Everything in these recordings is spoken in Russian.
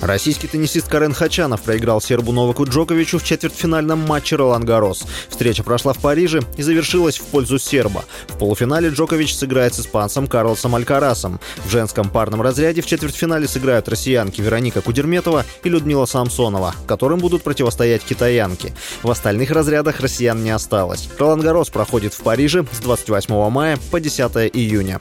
Российский теннисист Карен Хачанов проиграл сербу Новаку Джоковичу в четвертьфинальном матче Ролан Гарос. Встреча прошла в Париже и завершилась в пользу серба. В полуфинале Джокович сыграет с испанцем Карлосом Алькарасом. В женском парном разряде в четвертьфинале сыграют россиянки Вероника Кудерметова и Людмила Самсонова, которым будут противостоять китаянки. В остальных разрядах россиян не осталось. Ролан Гарос проходит в Париже с 28 мая по 10 июня.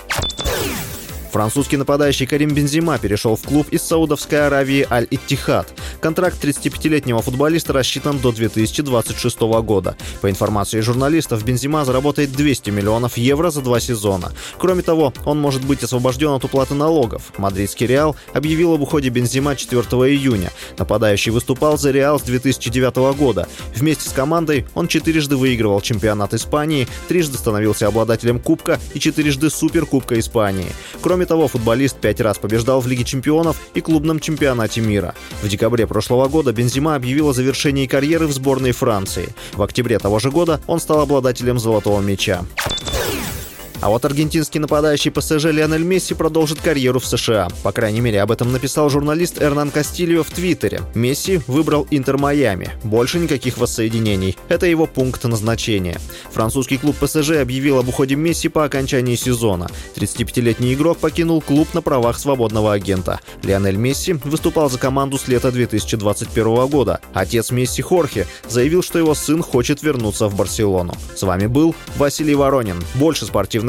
Французский нападающий Карим Бензима перешел в клуб из Саудовской Аравии Аль-Иттихад. Контракт 35-летнего футболиста рассчитан до 2026 года. По информации журналистов, Бензима заработает 200 миллионов евро за два сезона. Кроме того, он может быть освобожден от уплаты налогов. Мадридский Реал объявил об уходе Бензима 4 июня. Нападающий выступал за Реал с 2009 года. Вместе с командой он четырежды выигрывал чемпионат Испании, трижды становился обладателем Кубка и четырежды Суперкубка Испании. Кроме Кроме того, футболист пять раз побеждал в Лиге чемпионов и клубном чемпионате мира. В декабре прошлого года Бензима объявил о завершении карьеры в сборной Франции. В октябре того же года он стал обладателем золотого мяча. А вот аргентинский нападающий ПСЖ Лионель Месси продолжит карьеру в США. По крайней мере, об этом написал журналист Эрнан Кастильо в Твиттере. Месси выбрал Интер Майами. Больше никаких воссоединений. Это его пункт назначения. Французский клуб ПСЖ объявил об уходе Месси по окончании сезона. 35-летний игрок покинул клуб на правах свободного агента. Лионель Месси выступал за команду с лета 2021 года. Отец Месси Хорхе заявил, что его сын хочет вернуться в Барселону. С вами был Василий Воронин. Больше спортивных